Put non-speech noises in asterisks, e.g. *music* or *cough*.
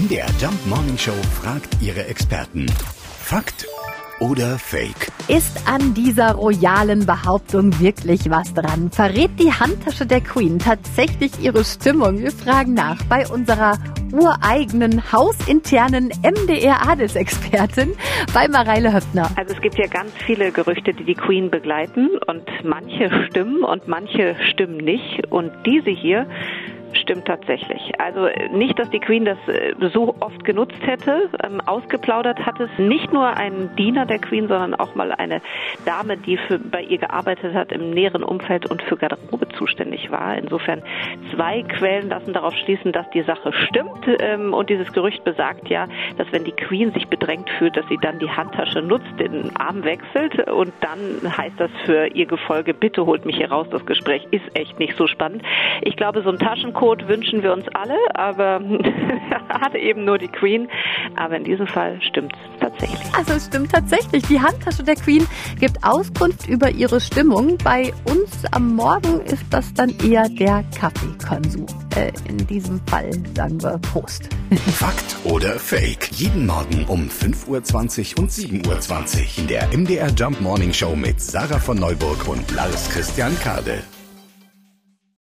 MDR Jump Morning Show fragt ihre Experten. Fakt oder Fake? Ist an dieser royalen Behauptung wirklich was dran? Verrät die Handtasche der Queen tatsächlich ihre Stimmung? Wir fragen nach bei unserer ureigenen, hausinternen MDR-Adelsexpertin bei Mareile Höppner. Also es gibt ja ganz viele Gerüchte, die die Queen begleiten und manche stimmen und manche stimmen nicht. Und diese hier stimmt tatsächlich. Also nicht, dass die Queen das äh, so oft genutzt hätte. Ähm, ausgeplaudert hat es nicht nur ein Diener der Queen, sondern auch mal eine Dame, die für, bei ihr gearbeitet hat im näheren Umfeld und für Garderobe zuständig war. Insofern zwei Quellen lassen darauf schließen, dass die Sache stimmt. Ähm, und dieses Gerücht besagt ja, dass wenn die Queen sich bedrängt fühlt, dass sie dann die Handtasche nutzt, den Arm wechselt und dann heißt das für ihr Gefolge, bitte holt mich hier raus, das Gespräch ist echt nicht so spannend. Ich glaube, so ein Taschencode Tod wünschen wir uns alle, aber *laughs* hatte eben nur die Queen. Aber in diesem Fall stimmt es tatsächlich. Also es stimmt tatsächlich. Die Handtasche der Queen gibt Auskunft über ihre Stimmung. Bei uns am Morgen ist das dann eher der Kaffeekonsum. Äh, in diesem Fall sagen wir Prost. *laughs* Fakt oder Fake? Jeden Morgen um 5.20 Uhr und 7.20 Uhr in der MDR Jump Morning Show mit Sarah von Neuburg und Lars Christian Kade.